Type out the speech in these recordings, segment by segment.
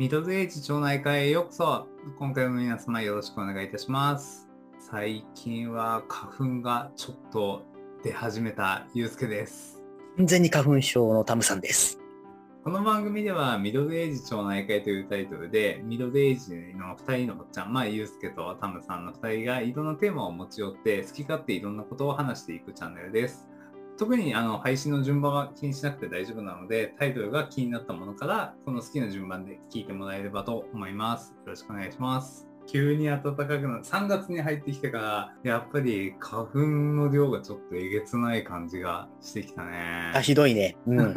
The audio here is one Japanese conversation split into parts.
ミドルエイジ町内会へようこそ。今回も皆様よろしくお願いいたします。最近は花粉がちょっと出始めたゆうすけです。完全に花粉症のタムさんです。この番組ではミドルエイジ町内会というタイトルで、ミドルエイジの2人のおっちゃん、まあゆうすけとタムさんの2人がいろんなテーマを持ち寄って好き勝手いろんなことを話していくチャンネルです。特にあの配信の順番は気にしなくて大丈夫なので、タイトルが気になったものから、この好きな順番で聞いてもらえればと思います。よろしくお願いします。急に暖かくなる。3月に入ってきてから、やっぱり花粉の量がちょっとえげつない感じがしてきたね。あ、ひどいね。うん。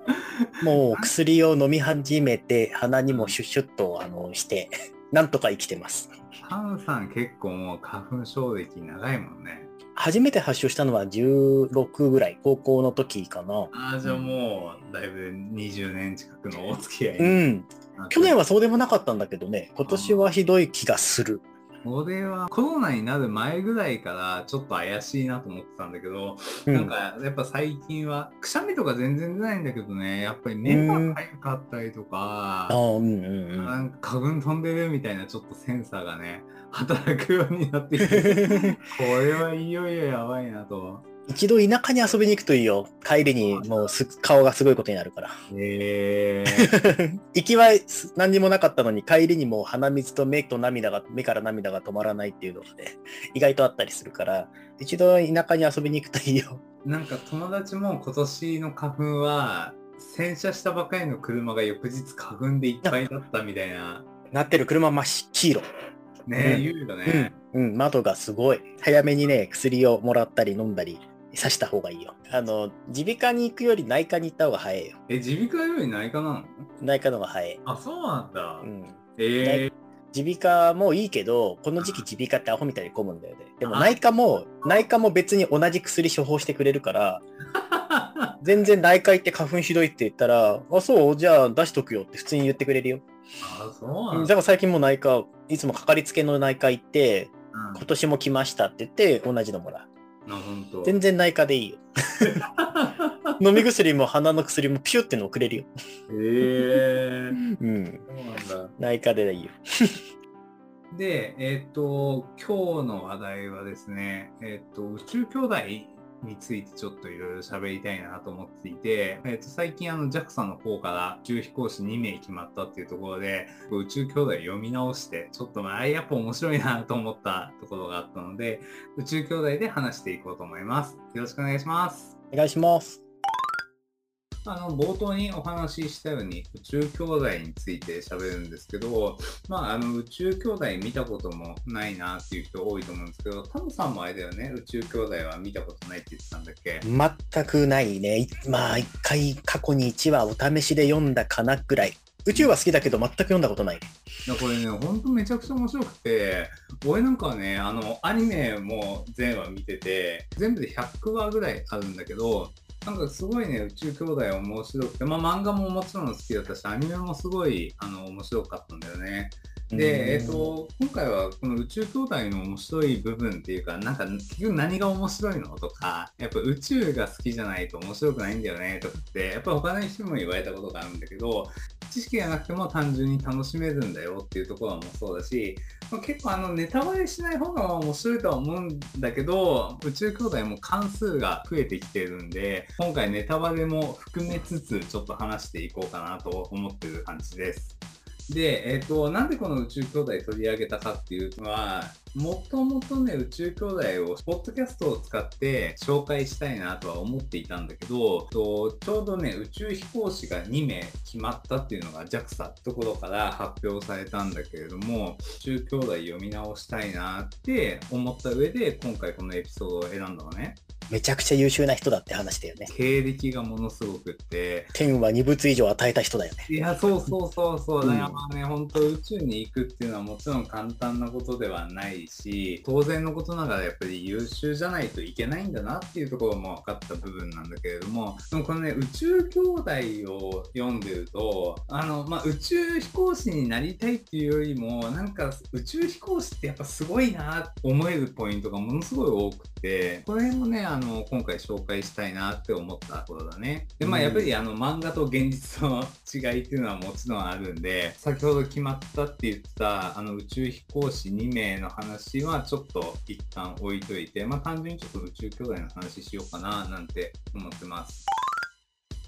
もう薬を飲み始めて、鼻にもシュッシュッとあのして、なんとか生きてます。タンさん結構もう花粉症歴長いもんね。初めて発症したのは16ぐらい、高校の時かな。ああ、じゃあもう、だいぶ20年近くのお付き合いにうん。去年はそうでもなかったんだけどね、今年はひどい気がする。俺はコロナになる前ぐらいからちょっと怪しいなと思ってたんだけど、うん。なんかやっぱ最近はくしゃみとか全然出ないんだけどねやっぱり目がかゆかったりとかあ、うんうんうん。なんか花粉飛んでるみたいなちょっとセンサーがね働くようになってきて これはいよいよやばいなと。一度田舎に遊びに行くといいよ。帰りにもうす顔がすごいことになるから。えー、行きは何にもなかったのに帰りにもう鼻水と目と涙が目から涙が止まらないっていうのがね意外とあったりするから一度田舎に遊びに行くといいよなんか友達も今年の花粉は洗車したばかりの車が翌日花粉でいっぱいだったみたいななってる車真っ黄色ね、うん。言うよね。うん、うん、窓がすごい。早めにね薬をもらったり飲んだりさした方がいいよ。あの耳鼻科に行くより内科に行った方が早いよ。え、耳鼻科より内科なの？内科の方が早い、あ、そうなんだ。うん、え。ー、耳鼻科もいいけどこの時期耳鼻科ってアホみたいに混むんだよね。でもあ内科も内科も別に同じ薬処方してくれるから 全然内科行って花粉ひどいって言ったら、あ、そう？じゃあ出しとくよって普通に言ってくれるよ。あ、そうなうんんだ。だから最近も内科、いつもかかりつけの内科行って、うん今年も来ましたって言って同じのもらう。全然内科でいいよ。飲み薬も鼻の薬もピュっての送れるよ。えー、うん。そうなんだ。内科でいいよ。で、えっ、と、今日の話題はですね、えっ、と、宇宙兄弟についてちょっといろいろ喋りたいなと思っていて、えっ、と、最近あの JAXA の方から宇宙飛行士2名決まったっていうところで、宇宙兄弟読み直して、ちょっとまあ、やっぱ面白いなと思ったところがあったので、宇宙兄弟で話していこうと思います。よろしくお願いします。お願いします。あの冒頭にお話ししたように宇宙兄弟について喋るんですけど、まあ、あの宇宙兄弟見たこともないなっていう人多いと思うんですけど、タムさんもあれだよね、宇宙兄弟は見たことないって言ってたんだっけ？全くないね。いまあ、一回過去に1話お試しで読んだかなぐらい。宇宙は好きだけど全く読んだことない。いやこれね、ほんとめちゃくちゃ面白くて、俺なんかはね、あの、アニメも全話見てて、全部で100話ぐらいあるんだけど、なんかすごいね、宇宙兄弟面白くて、まあ漫画ももちろん好きだったし、アニメもすごいあの面白かったんだよね。で、えっ、と、今回はこの宇宙兄弟の面白い部分っていうか、なんか結局何が面白いのとか、やっぱ宇宙が好きじゃないと面白くないんだよねとかって、やっぱ他の人も言われたことがあるんだけど、知識がなくても単純に楽しめるんだよっていうところもそうだし、まあ、結構あのネタバレしない方が面白いとは思うんだけど、宇宙兄弟も関数が増えてきてるんで、今回ネタバレも含めつつちょっと話していこうかなと思ってる感じです。で、えっ、と、なんでこの宇宙兄弟取り上げたかっていうのは、もともとね、宇宙兄弟を、ポッドキャストを使って紹介したいなとは思っていたんだけど、とちょうどね、宇宙飛行士が2名決まったっていうのが JAXA ってところから発表されたんだけれども、宇宙兄弟読み直したいなって思った上で、今回このエピソードを選んだのね。めちゃくちゃ優秀な人だって話だよね。経歴がものすごくって、天は二物以上与えた人だよね。いや、そうそうそうそう。うんだからまあね、本当宇宙に行くっていうのはもちろん簡単なことではないし、当然のことながらやっぱり優秀じゃないといけないんだなっていうところも分かった部分なんだけれども、でもこのね、宇宙兄弟を読んでると、あの、まあ、宇宙飛行士になりたいっていうよりも、なんか宇宙飛行士ってやっぱすごいなって思えるポイントがものすごい多くて、これもね、あの今回紹介したいなって思ったところだね。でまあやっぱりあの漫画と現実の違いっていうのはもちろんあるんで先ほど決まったって言ったあの宇宙飛行士2名の話はちょっと一旦置いといてまあ単純にちょっと宇宙兄弟の話しようかななんて思ってます。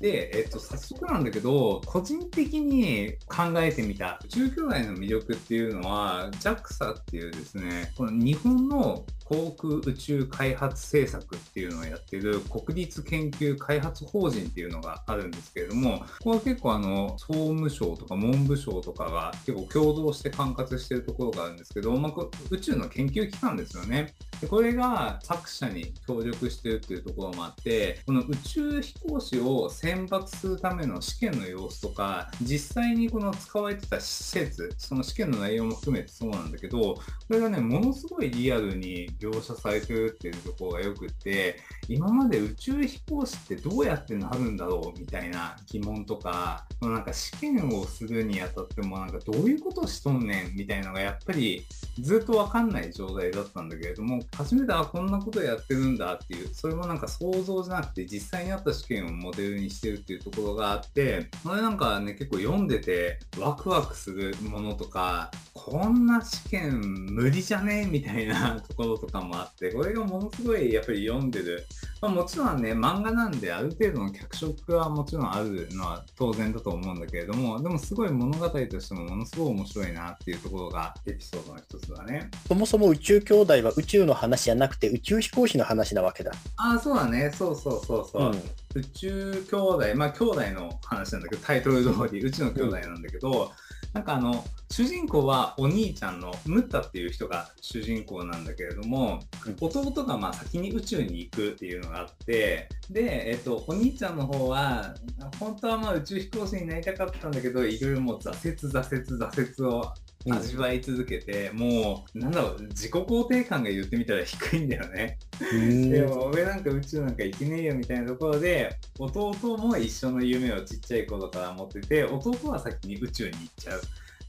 で、えっと、早速なんだけど、個人的に考えてみた宇宙兄弟の魅力っていうのは、JAXA っていうですね、この日本の航空宇宙開発政策っていうのをやってる国立研究開発法人っていうのがあるんですけれども、ここは結構あの、総務省とか文部省とかが結構共同して管轄してるところがあるんですけど、まあ、宇宙の研究機関ですよね。でこれが作者に協力してるっていうところもあって、この宇宙飛行士を選抜するための試験の様子とか、実際にこの使われてた施設、その試験の内容も含めてそうなんだけど、これがね、ものすごいリアルに描写されてるっていうところがよくて、今まで宇宙飛行士ってどうやってなるんだろうみたいな疑問とか、なんか試験をするにあたってもなんかどういうことしとんねんみたいなのがやっぱりずっとわかんない状態だったんだけれども、初めてあこんなことやってるんだっていう、それもなんか想像じゃなくて実際にあった試験をモデルにしてるっていうところがあって、これなんかね結構読んでてワクワクするものとか、こんな試験無理じゃね？みたいな ところとかもあって、これがものすごいやっぱり読んでる。まあ、もちろんね、漫画なんである程度の脚色はもちろんあるのは当然だと思うんだけれども、でもすごい物語としてもものすごい面白いなっていうところがエピソードの一つだね。そもそも宇宙兄弟は宇宙の話じゃなくて宇宙飛行士の話なわけだ。ああ、そうだね。そうそうそうそう。うん宇宙兄弟、まあ兄弟の話なんだけど、タイトル通り宇宙の兄弟なんだけど、なんかあの、主人公はお兄ちゃんのムッタっていう人が主人公なんだけれども、弟がまあ先に宇宙に行くっていうのがあって、で、えっと、お兄ちゃんの方は、本当はまあ宇宙飛行士になりたかったんだけど、いろいろもう挫折、挫折、挫折を味わい続けて、もう、なんだろう、自己肯定感が言ってみたら低いんだよね。うんでも俺なんか宇宙なんか行けねえよみたいなところで弟も一緒の夢をちっちゃい頃から持ってて弟は先に宇宙に行っちゃう。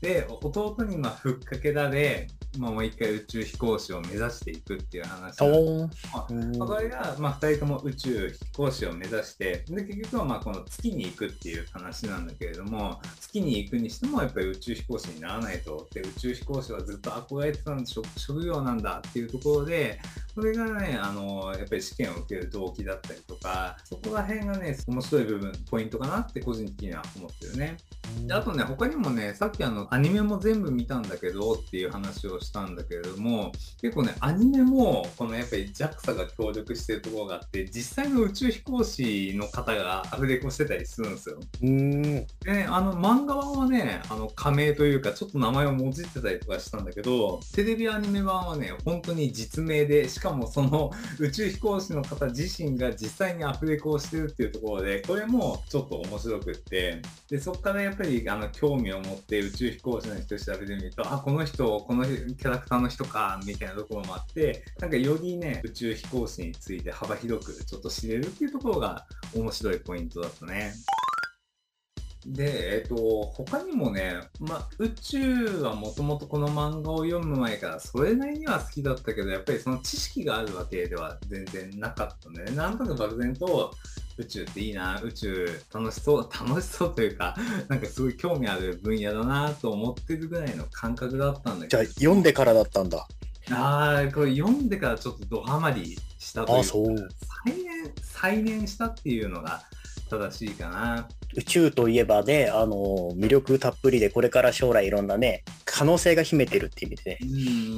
で弟にまあふっかけられ、まあ、もう一回宇宙飛行士を目指していくっていう話トなんだーンうんまあこれが、まあ、2人とも宇宙飛行士を目指してで結局はまあこの月に行くっていう話なんだけれども月に行くにしてもやっぱり宇宙飛行士にならないと。で宇宙飛行士はずっと憧れてたん職職業なんだっていうところでそれがねあのやっぱり試験を受ける動機だったりとかそこら辺がね面白い部分ポイントかなって個人的には思ってるね。であとね、他にもね、さっきあの、アニメも全部見たんだけどっていう話をしたんだけれども、結構ね、アニメも、このやっぱり JAXA が協力してるところがあって、実際の宇宙飛行士の方がアフレコしてたりするんですよ。うんでね、あの、漫画版はね、あの、仮名というか、ちょっと名前をもじってたりとかしたんだけど、テレビアニメ版はね、本当に実名で、しかもその宇宙飛行士の方自身が実際にアフレコをしてるっていうところで、これもちょっと面白くって、で、そこからやっぱり、あの、興味を持って宇宙飛飛行士の人調べてみると、あ、この人、このキャラクターの人か、みたいなところもあって、なんかよりね、宇宙飛行士について幅広くちょっと知れるっていうところが面白いポイントだったね。で、えっと、他にもね、まあ、宇宙はもともとこの漫画を読む前からそれなりには好きだったけど、やっぱりその知識があるわけでは全然なかったね。なんとなく漠然と宇宙っていいな、宇宙楽しそう、楽しそうというか、なんかすごい興味ある分野だなと思ってるぐらいの感覚だったんだけど。じゃあ読んでからだったんだ。ああ、これ読んでからちょっとドハマりしたというあ、か、そう。再燃、再燃したっていうのが正しいかな。宇宙といえばね、あの、魅力たっぷりで、これから将来いろんなね、可能性が秘めてるっていう意味でね。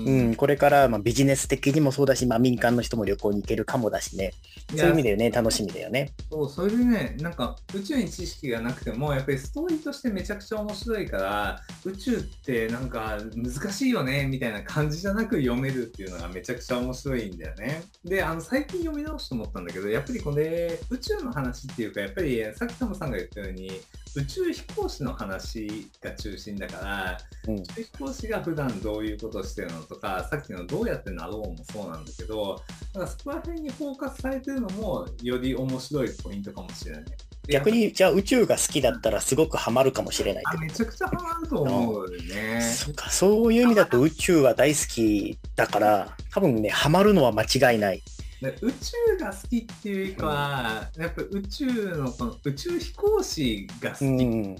ううん、これから、まあ、ビジネス的にもそうだし、まあ、民間の人も旅行に行けるかもだしね。そういう意味でね、楽しみだよね。そう、それでね、なんか宇宙に知識がなくても、やっぱりストーリーとしてめちゃくちゃ面白いから、宇宙ってなんか難しいよね、みたいな感じじゃなく読めるっていうのがめちゃくちゃ面白いんだよね。で、あの、最近読み直して思ったんだけど、やっぱりこれ、宇宙の話っていうか、やっぱりさっきタムさんが言ったように、宇宙飛行士の話が中心だから、うん宇宙飛行士が普段どういうことしてるのとか、さっきのどうやってなろうもそうなんだけど、なんかそこら辺にフォーカスされてるのも、より面白いポイントかもしれない。で逆に、じゃあ宇宙が好きだったらすごくハマるかもしれないってあめちゃくちゃハマると思うよね。そっか、そういう意味だと宇宙は大好きだから、多分ね、ハマるのは間違いない。で宇宙が好きっていうかは、やっぱ宇宙のこの宇宙飛行士が好きうん。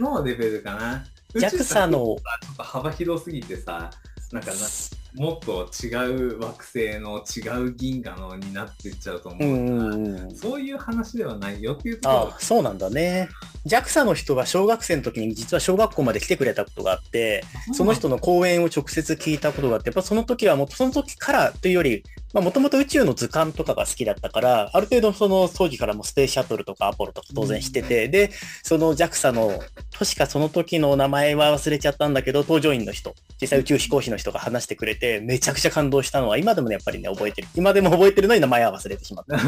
のレベルかな。宇宙がちょっと幅広すぎてさ、なんかなもっと違う惑星の違う銀河のになってっちゃうと思ううから、んうんうん。そういう話ではないよっていうところああ、そうなんだね。JAXA の人が小学生の時に実は小学校まで来てくれたことがあって、その人の講演を直接聞いたことがあって、やっぱその時はもうその時からというより、まあもともと宇宙の図鑑とかが好きだったから、ある程度その当時からもスペースシャトルとかアポロとか当然知ってて、で、その JAXA の、確かその時の名前は忘れちゃったんだけど、搭乗員の人、実際宇宙飛行士の人が話してくれて、めちゃくちゃ感動したのは今でもね、やっぱりね、覚えてる。今でも覚えてるのに名前は忘れてしまった。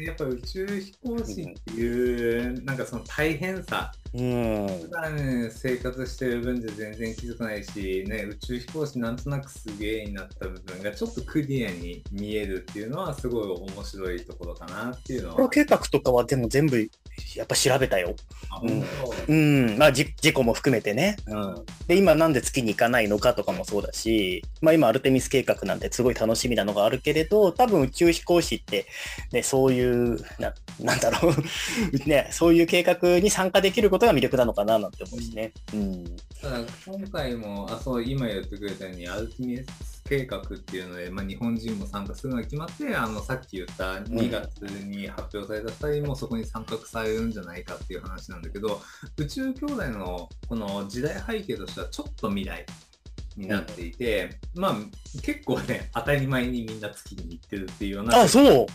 やっぱ宇宙飛行士っていう、なんかその大変さ、うん。普段生活してる分じゃ全然気づかないし、ね、宇宙飛行士なんとなくすげえになった部分がちょっとクリアに見えるっていうのはすごい面白いところかなっていうのは。計画とかはでも全部やっぱ調べたよ。あうん本うん。まあじ事故も含めてね。うん。で、今なんで月に行かないのかとかもそうだし、まあ今アルテミス計画なんてすごい楽しみなのがあるけれど、多分宇宙飛行士って、ね、そういう、な、なんだろう。ね、そういう計画に参加できることが魅力なのかななんて思うしね。うん。ただ今回も、あ、そう、今言ってくれたように、アルティミス計画っていうので、まあ、日本人も参加するのが決まって、あの、さっき言った2月に発表された2人もそこに参画されるんじゃないかっていう話なんだけど、宇宙兄弟のこの時代背景としてはちょっと未来になっていて、まあ、結構ね、当たり前にみんな月に行ってるっていうような、あ、そう。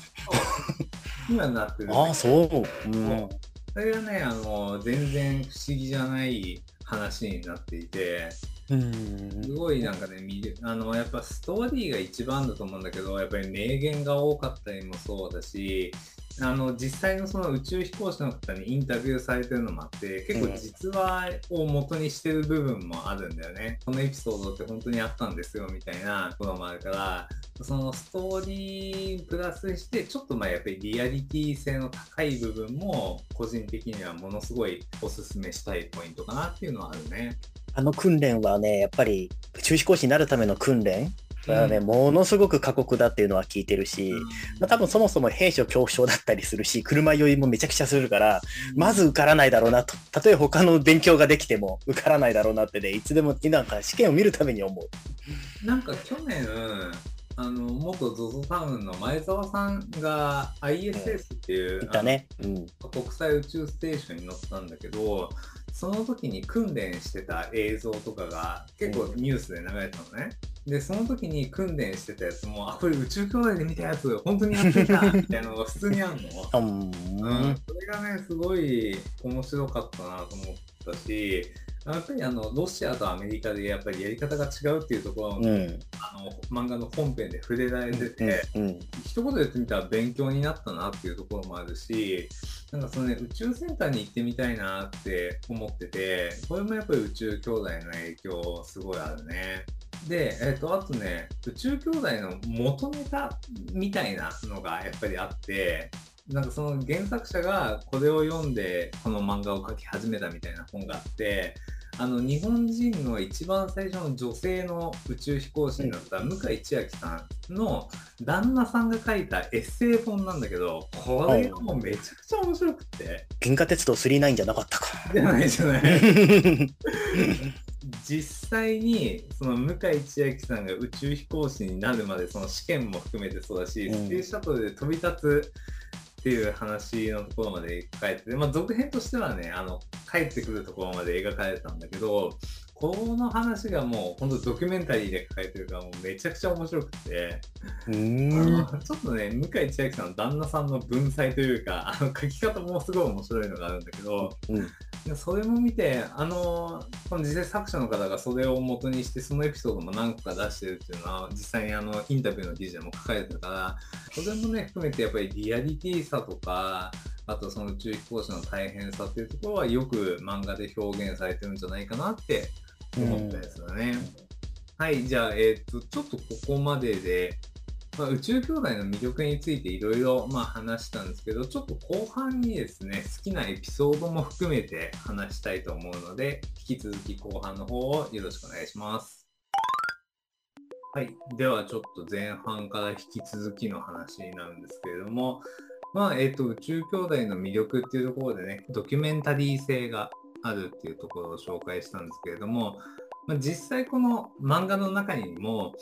今なってるあ、そう。うん。それがね、あの、全然不思議じゃない話になっていて、うんす。ごいなんかね、あの、やっぱストーリーが一番だと思うんだけど、やっぱり名言が多かったりもそうだし、あの、実際のその宇宙飛行士の方にインタビューされてるのもあって、結構実話を元にしてる部分もあるんだよね。このエピソードって本当にあったんですよ、みたいなこともあるから、そのストーリープラスして、ちょっとまあやっぱりリアリティ性の高い部分も、個人的にはものすごいおすすめしたいポイントかなっていうのはあるね。あの訓練はね、やっぱり宇宙飛行士になるための訓練はね、うんものすごく過酷だっていうのは聞いてるし、まあ、多分そもそも兵所恐怖症だったりするし、車酔いもめちゃくちゃするから、まず受からないだろうなと。たとえ他の勉強ができても受からないだろうなってね、いつでもなんか試験を見るために思う。なんか去年、あの、元 ZOZO タウンの前澤さんが ISS っていう、いたね。うん。国際宇宙ステーションに乗ったんだけど、その時に訓練してた映像とかが結構ニュースで流れたのね。で、その時に訓練してたやつも、あ、これ宇宙兄弟で見たやつ、本当にやってたみたいなのが普通にあるの。ううんん。それがね、すごい面白かったなと思ったし、やっぱりあの、ロシアとアメリカでやっぱりやり方が違うっていうところも、うん。あの、漫画の本編で触れられてて、うん。一言で言ってみたら勉強になったなっていうところもあるし、なんかそのね、宇宙センターに行ってみたいなって思ってて、これもやっぱり宇宙兄弟の影響すごいあるね。で、えっ、と、あとね、宇宙兄弟の元ネタみたいなのがやっぱりあって、なんかその原作者がこれを読んでこの漫画を描き始めたみたいな本があって、あの日本人の一番最初の女性の宇宙飛行士になった向井千秋さんの旦那さんが書いたエッセイ本なんだけど、これがもうめちゃくちゃ面白くて。銀河鉄道39じゃなかったか。じゃないじゃない。実際にその向井千秋さんが宇宙飛行士になるまでその試験も含めてそうだし、うんスペースシャトルで飛び立つっていう話のところまで書かれてて、まあ、続編としてはねあの帰ってくるところまで描かれてたんだけどこの話がもう本当ドキュメンタリーで書かれてるからもうめちゃくちゃ面白くて、ん。のちょっとね向井千秋さんの旦那さんの文才というかあの書き方もすごい面白いのがあるんだけど、うん。でそれも見て、あの、この実際作者の方がそれを元にして、そのエピソードも何個か出してるっていうのは、実際にあの、インタビューの記事でも書かれてたから、それもね、含めてやっぱりリアリティさとか、あとその宇宙飛行士の大変さっていうところはよく漫画で表現されてるんじゃないかなって思ったやつだね。はい、じゃあ、えっ、と、ちょっとここまでで、まあ、宇宙兄弟の魅力についていろいろ話したんですけど、ちょっと後半にですね、好きなエピソードも含めて話したいと思うので、引き続き後半の方をよろしくお願いします。はい。ではちょっと前半から引き続きの話になるんですけれども、まあ、えっ、と、宇宙兄弟の魅力っていうところでね、ドキュメンタリー性があるっていうところを紹介したんですけれども、まあ、実際この漫画の中にも、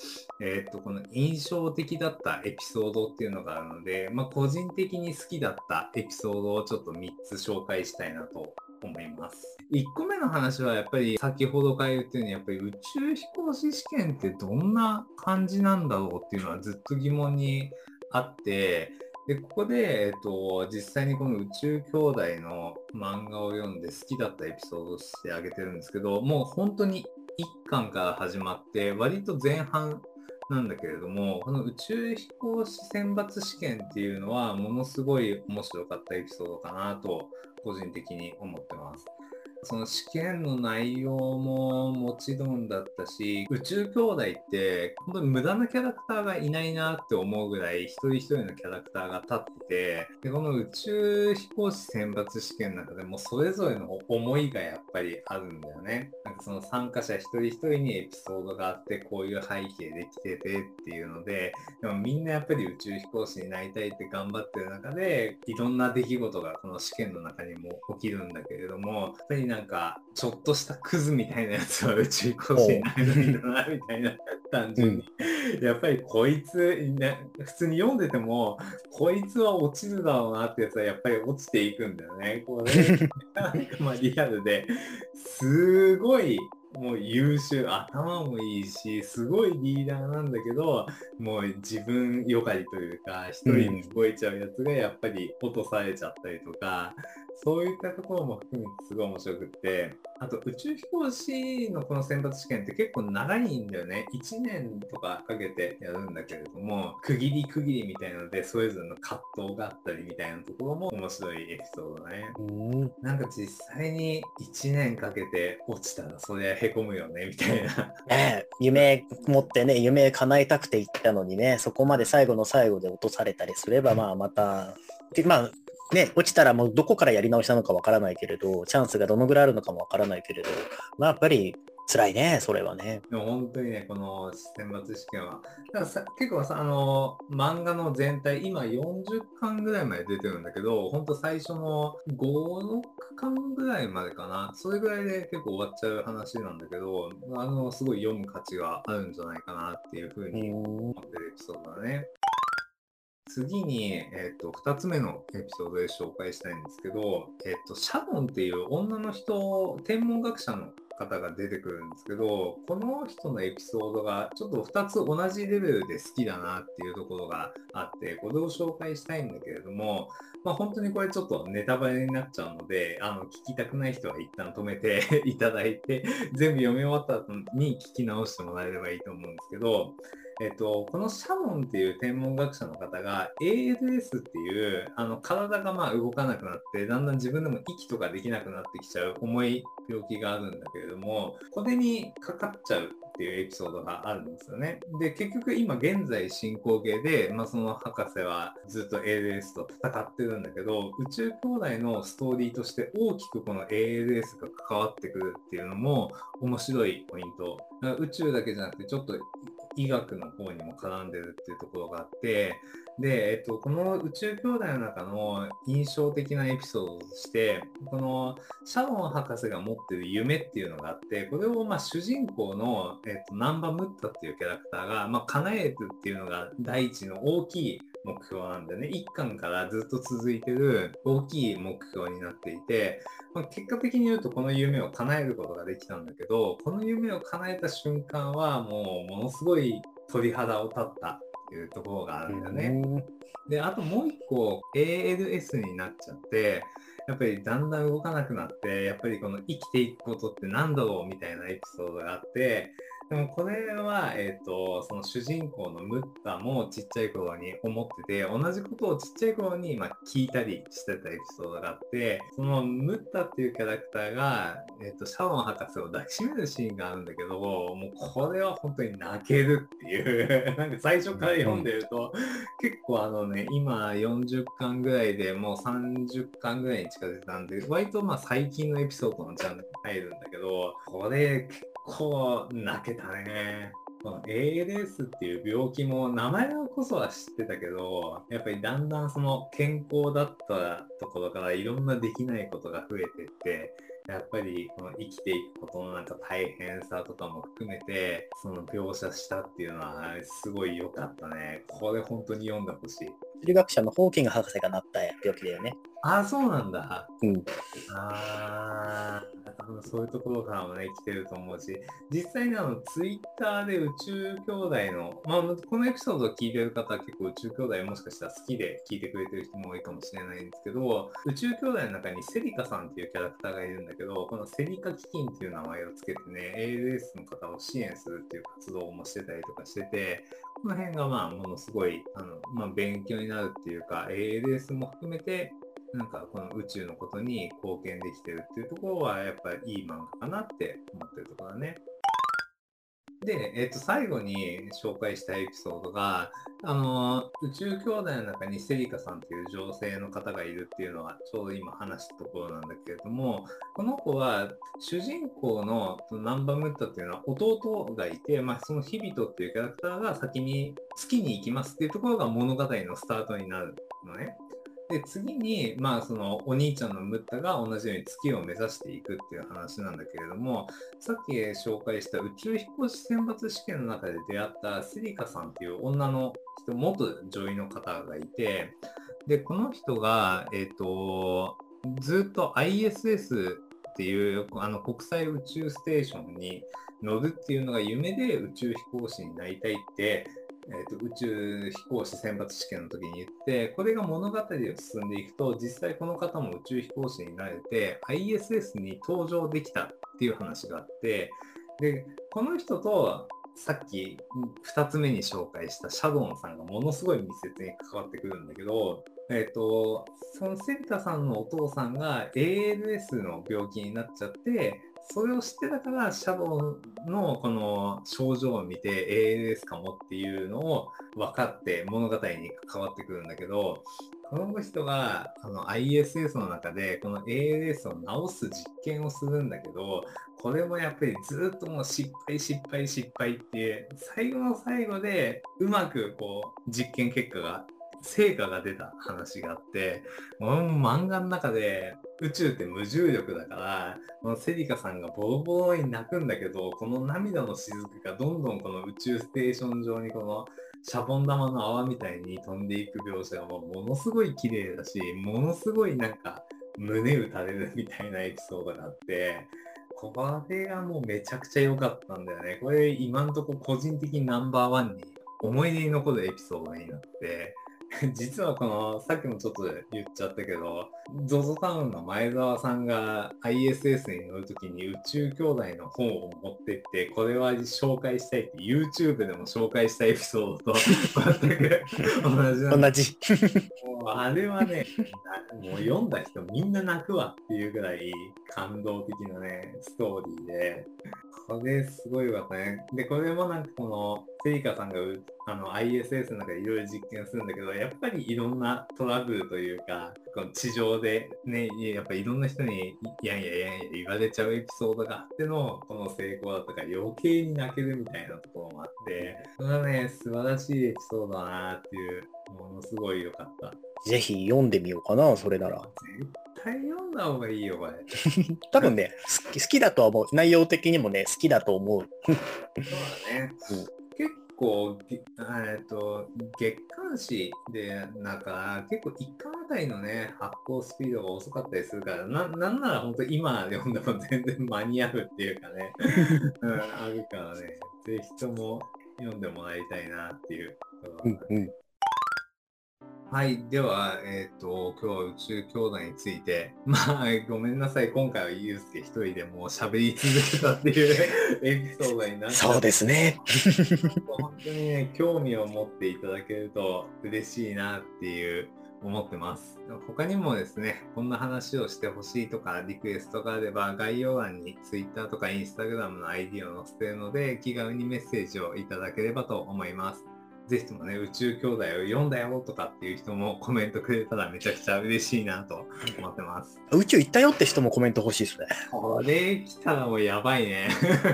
えっ、と、この印象的だったエピソードっていうのがあるので、まあ、個人的に好きだったエピソードをちょっと3つ紹介したいなと思います。1個目の話はやっぱり先ほどから言ってるようにやっぱり宇宙飛行士試験ってどんな感じなんだろうっていうのはずっと疑問にあって、で、ここで、えっと、実際にこの宇宙兄弟の漫画を読んで好きだったエピソードとしてあげてるんですけど、もう本当に1巻から始まって、割と前半なんだけれども、この宇宙飛行士選抜試験っていうのは、ものすごい面白かったエピソードかなと、個人的に思ってます。その試験の内容ももちろんだったし、宇宙兄弟って本当に無駄なキャラクターがいないなって思うぐらい一人一人のキャラクターが立ってて、で、この宇宙飛行士選抜試験の中でもそれぞれの思いがやっぱりあるんだよね。なんかその参加者一人一人にエピソードがあって、こういう背景で来ててっていうので、でもみんなやっぱり宇宙飛行士になりたいって頑張ってる中で、いろんな出来事がこの試験の中にも起きるんだけれども、やっぱりなん、ちょっとしたクズみたいなやつは宇宙飛行士になれないんだな、みたいな、単純に。やっぱりこいつ、ね、普通に読んでても、こいつは落ちるだろうなってやつはやっぱり落ちていくんだよね。これ、なんかまあリアルで、すごいもう優秀、頭もいいし、すごいリーダーなんだけど、もう自分よがりというか、一人に動いちゃうやつがやっぱり落とされちゃったりとか、そういったところも含めてすごい面白くって、あと宇宙飛行士のこの選抜試験って結構長いんだよね。1年とかかけてやるんだけれども、区切り区切りみたいなので、それぞれの葛藤があったりみたいなところも面白いエピソードだね。うん。なんか実際に1年かけて落ちたらそりゃへこむよね、みたいな。夢持ってね、夢叶えたくて行ったのにね、そこまで最後の最後で落とされたりすれば、まあまた、でまあね、落ちたらもうどこからやり直しなのかわからないけれど、チャンスがどのぐらいあるのかもわからないけれど、まあやっぱり辛いね、それはね。でも本当にね、この選抜試験は、だからさ結構さ、あの、漫画の全体、今40巻ぐらいまで出てるんだけど、本当最初の5、6巻ぐらいまでかな、それぐらいで結構終わっちゃう話なんだけど、あの、すごい読む価値があるんじゃないかなっていうふううにん思ってるエピソードだね。次に、えっと2つ目のエピソードで紹介したいんですけど、えっとシャボンっていう女の人天文学者の方が出てくるんですけどこの人のエピソードがちょっと2つ同じレベルで好きだなっていうところがあってこれを紹介したいんだけれども、まあ、本当にこれちょっとネタバレになっちゃうのであの聞きたくない人は一旦止めて いただいて全部読み終わった後に聞き直してもらえればいいと思うんですけどえっと、このシャモンっていう天文学者の方が ALS っていうあの体がまあ動かなくなってだんだん自分でも息とかできなくなってきちゃう重い病気があるんだけれどもこれにかかっちゃうっていうエピソードがあるんですよね。で結局今現在進行形で、まあ、その博士はずっと ALS と戦ってるんだけど宇宙兄弟のストーリーとして大きくこの ALS が関わってくるっていうのも面白いポイント。宇宙だけじゃなくてちょっと医学の方にも絡んでるっていうところがあって、で、えっと、この宇宙兄弟の中の印象的なエピソードとして、このシャロン博士が持ってる夢っていうのがあって、これをま主人公の、えっと、ナンバムッタっていうキャラクターが、まあ、叶えるっていうのが第一の大きい目標なんでね、一巻からずっと続いてる大きい目標になっていて、まあ、結果的に言うとこの夢を叶えることができたんだけど、この夢を叶えた瞬間はもうものすごい鳥肌を立ったっていうところがあるんだよね。で、あともう一個 ALS になっちゃって、やっぱりだんだん動かなくなって、やっぱりこの生きていくことって何だろうみたいなエピソードがあって、でもこれは、えっ、と、その主人公のムッタもちっちゃい頃に思ってて、同じことをちっちゃい頃に、まあ、聞いたりしてたエピソードがあって、そのムッタっていうキャラクターが、えっ、と、シャロン博士を抱きしめるシーンがあるんだけど、もうこれは本当に泣けるっていう、なんか最初から読んでると、結構あのね、今40巻ぐらいでもう30巻ぐらいに近づいたんで、割とまあ最近のエピソードのジャンルに入るんだけど、これ結構泣けてたね。この ALS っていう病気も名前こそは知ってたけど、やっぱりだんだんその健康だったところからいろんなできないことが増えてって、やっぱりこの生きていくことのなんか大変さとかも含めて、その描写したっていうのはすごい良かったね。これ本当に読んでほしい。物理学者のホーキング博士がなった病気だよね。ああ、そうなんだ。うん。ああ、多分そういうところからもね、来てると思うし、実際にあの、ツイッターで宇宙兄弟の、まあ、このエピソードを聞いてる方は結構宇宙兄弟もしかしたら好きで聞いてくれてる人も多いかもしれないんですけど、宇宙兄弟の中にセリカさんっていうキャラクターがいるんだけど、このセリカ基金っていう名前をつけてね、ALS の方を支援するっていう活動もしてたりとかしてて、この辺がまあ、ものすごい、あの、まあ、勉強になるっていうか、ALS も含めて、なんかこの宇宙のことに貢献できてるっていうところはやっぱいい漫画かなって思ってるところだね。で、えっ、と、最後に紹介したエピソードが、あの、宇宙兄弟の中にセリカさんっていう女性の方がいるっていうのは、ちょうど今話したところなんだけれども、この子は、主人公のナンバムッタっていうのは弟がいて、まあ、その日々とっていうキャラクターが先に月に行きますっていうところが物語のスタートになるのね。で、次に、まあ、その、お兄ちゃんのムッタが同じように月を目指していくっていう話なんだけれども、さっき紹介した宇宙飛行士選抜試験の中で出会ったセリカさんっていう女の人、元女医の方がいて、で、この人が、えっ、ー、と、ずっと ISS っていうあの国際宇宙ステーションに乗るっていうのが夢で宇宙飛行士になりたいってえーと、宇宙飛行士選抜試験の時に言って、これが物語を進んでいくと、実際この方も宇宙飛行士になれて、ISS に登場できたっていう話があって、で、この人とさっき2つ目に紹介したシャドンさんがものすごい密接に関わってくるんだけど、えっ、ー、と、そのセリタさんのお父さんが ALS の病気になっちゃって、それを知ってたから、シャドウのこの症状を見て ALS かもっていうのを分かって物語に関わってくるんだけど、この人があの ISS の中でこの ALS を治す実験をするんだけど、これもやっぱりずっともう失敗失敗失敗って最後の最後でうまくこう実験結果が成果が出た話があって、この漫画の中で宇宙って無重力だから、このセリカさんがボロボロに泣くんだけど、この涙の雫がどんどんこの宇宙ステーション上にこのシャボン玉の泡みたいに飛んでいく描写がもものすごい綺麗だし、ものすごいなんか胸打たれるみたいなエピソードがあって、これがもうめちゃくちゃ良かったんだよね。これ今んとこ個人的にナンバーワンに思い出に残るエピソードになって、実はこの、さっきもちょっと言っちゃったけど、ZOZO タウンの前澤さんが ISS に乗るときに宇宙兄弟の本を持ってって、これは紹介したいって YouTube でも紹介したエピソードと全く同じ同じ。もうあれはね、もう読んだ人みんな泣くわっていうぐらい感動的なね、ストーリーで、これすごいよかったね。で、これもなんかこの、セリカさんがあの ISS の中でいろいろ実験するんだけど、やっぱりいろんなトラブルというか、この地上でね、やっぱいろんな人にいやいやいやいや言われちゃうエピソードがあってのこの成功だったから余計に泣けるみたいなところもあって、これはね、素晴らしいエピソードだなっていう、ものすごい良かった。ぜひ読んでみようかな、それなら。絶対読んだ方がいいよ、これ。多分ね好き、好きだとは思う。内容的にもね、好きだと思う。そうだね。うん構、えっと、月刊誌で、なんか、結構1巻あたりのね、発行スピードが遅かったりするから、ななんなら本当今読んでも全然間に合うっていうかね、うん、あるからね、ぜひとも読んでもらいたいなっていう。うんうんはい。では、えっ、ー、と、今日は宇宙兄弟について、まあ、ごめんなさい。今回はユうスケ一人でもう喋り続けたっていう エピソードになってそうですね。本当にね、興味を持っていただけると嬉しいなっていう思ってます。他にもですね、こんな話をしてほしいとか、リクエストがあれば、概要欄に Twitter とか Instagram の ID を載せているので、気軽にメッセージをいただければと思います。ぜひともね、宇宙兄弟を読んだよとかっていう人もコメントくれたらめちゃくちゃ嬉しいなと思ってます。宇宙行ったよって人もコメント欲しいですね。これ来たらもうやばいね。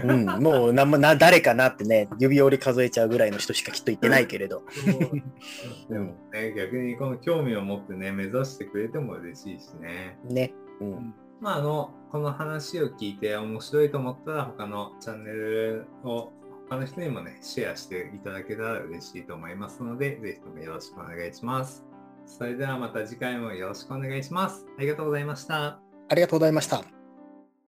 うん、もうなな誰かなってね、指折り数えちゃうぐらいの人しかきっと言ってないけれど。でもね、逆にこの興味を持ってね、目指してくれても嬉しいしね。ね。うん。まあ、あの、この話を聞いて面白いと思ったら、他のチャンネルを他の人にもね、シェアしていただけたら嬉しいと思いますので、ぜひともよろしくお願いします。それではまた次回もよろしくお願いします。ありがとうございました。ありがとうございました。